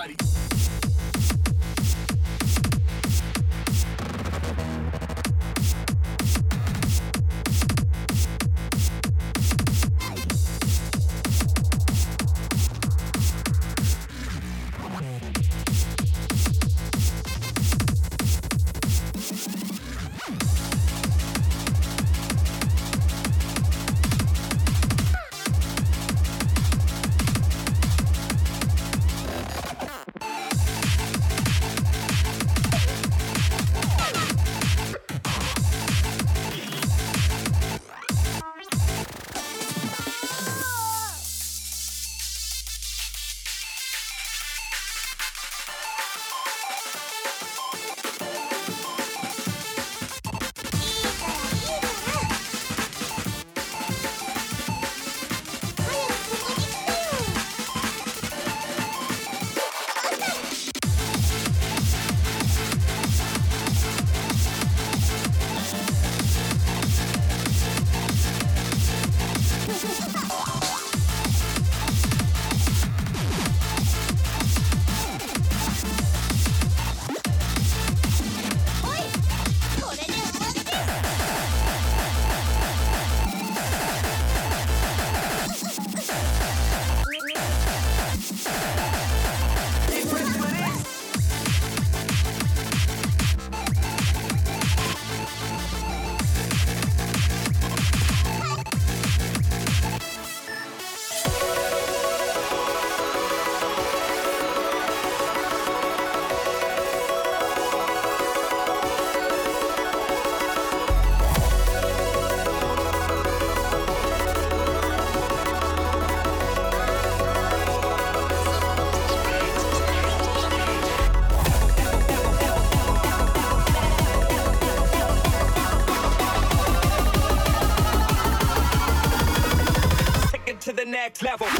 body. Next level.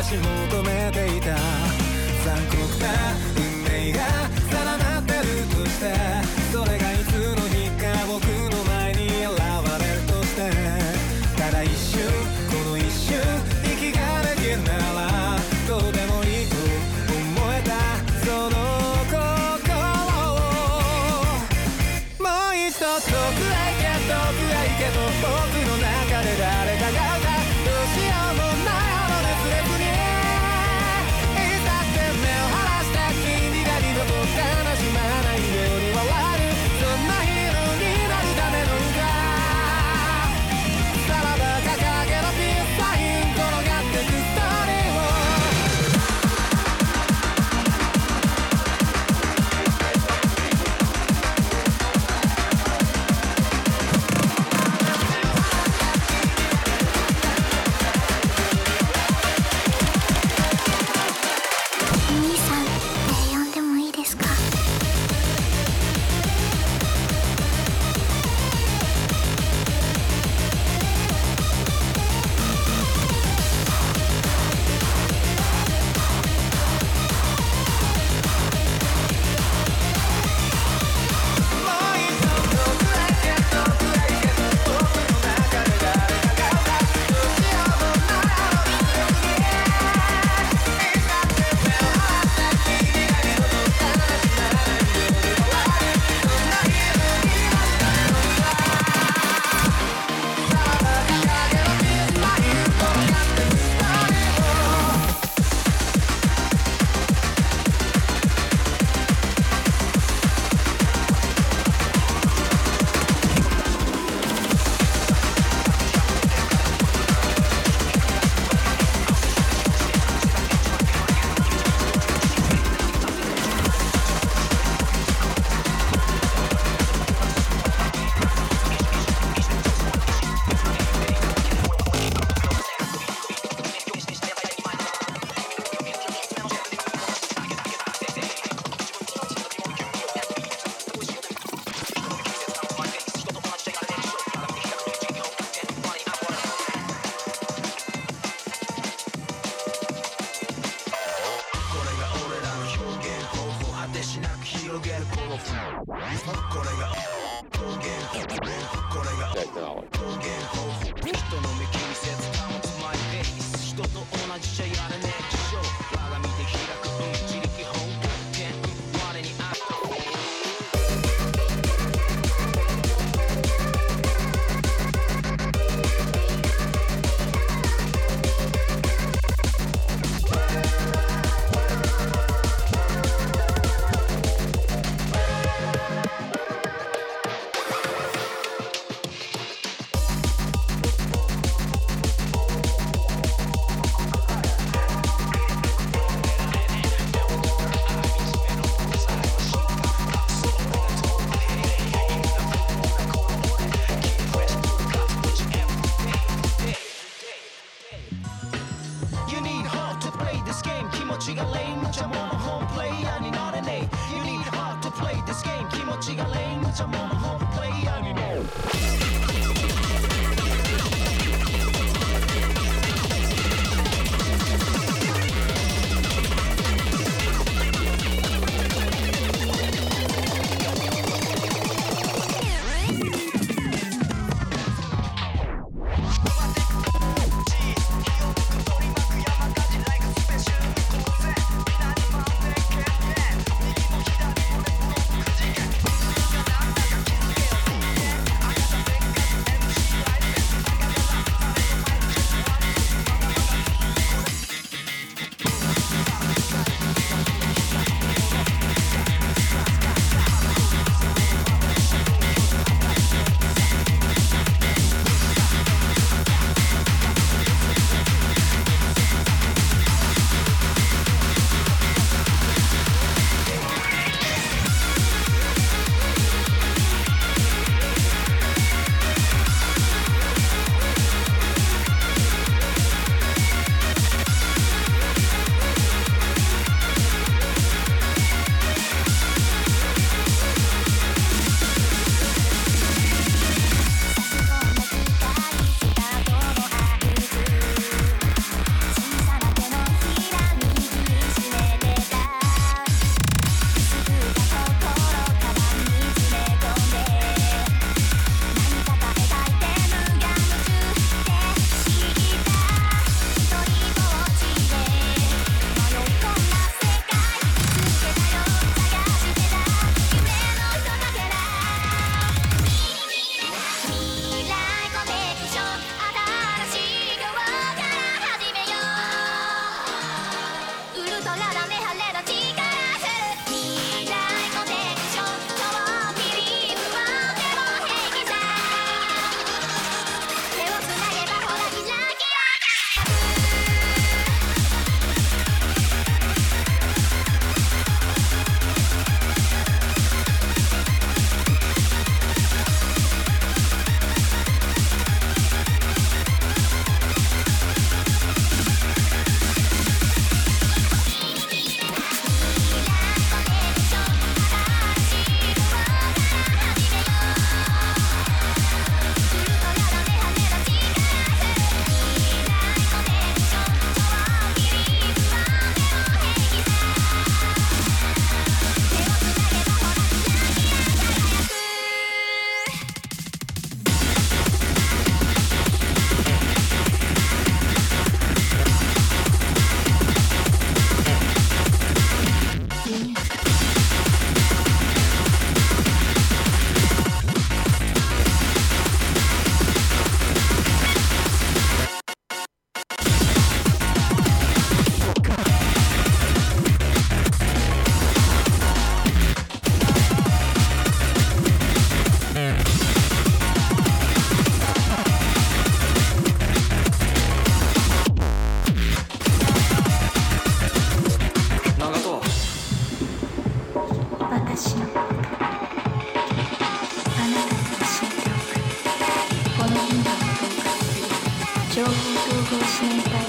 昔求めていた。残酷な Go, go, go, snake.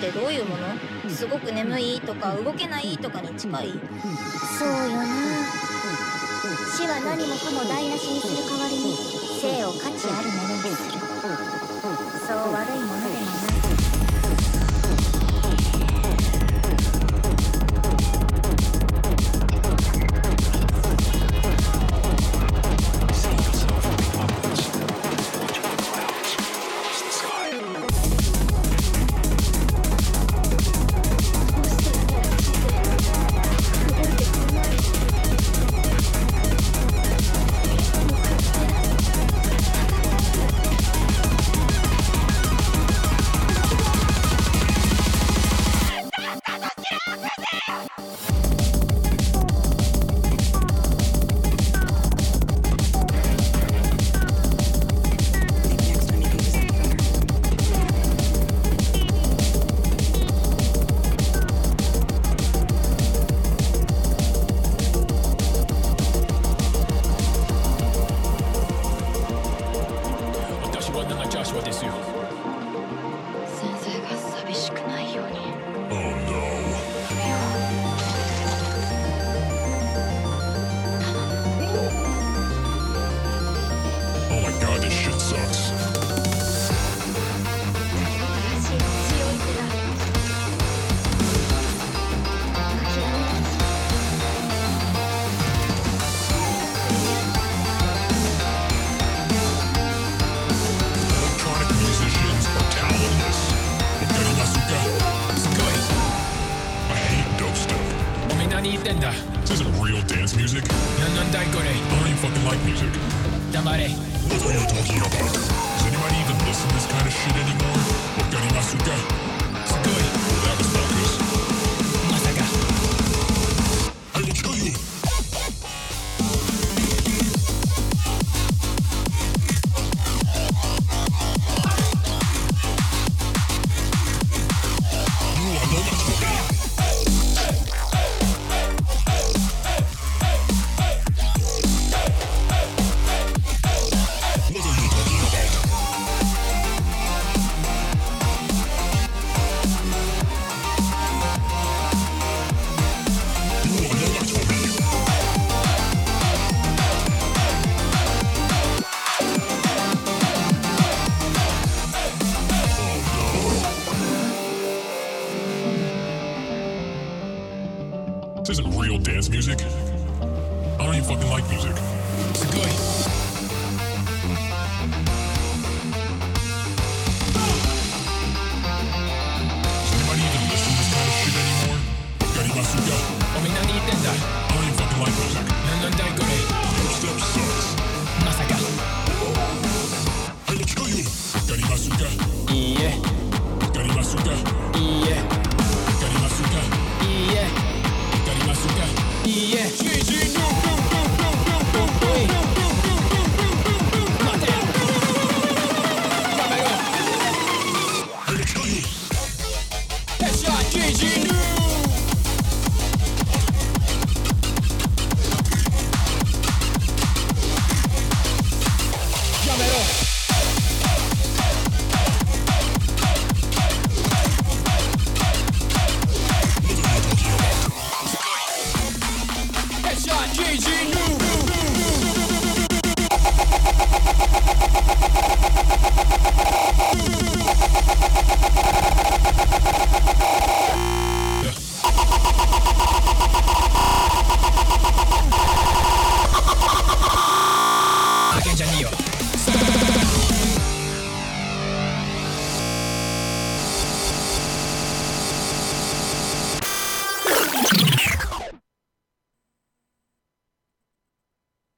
ってどういうもの？すごく眠いとか動けないとかに近い。そうよな死は何もかも台無しにする代わりに生を価値あるものにする。そう悪いものでもない。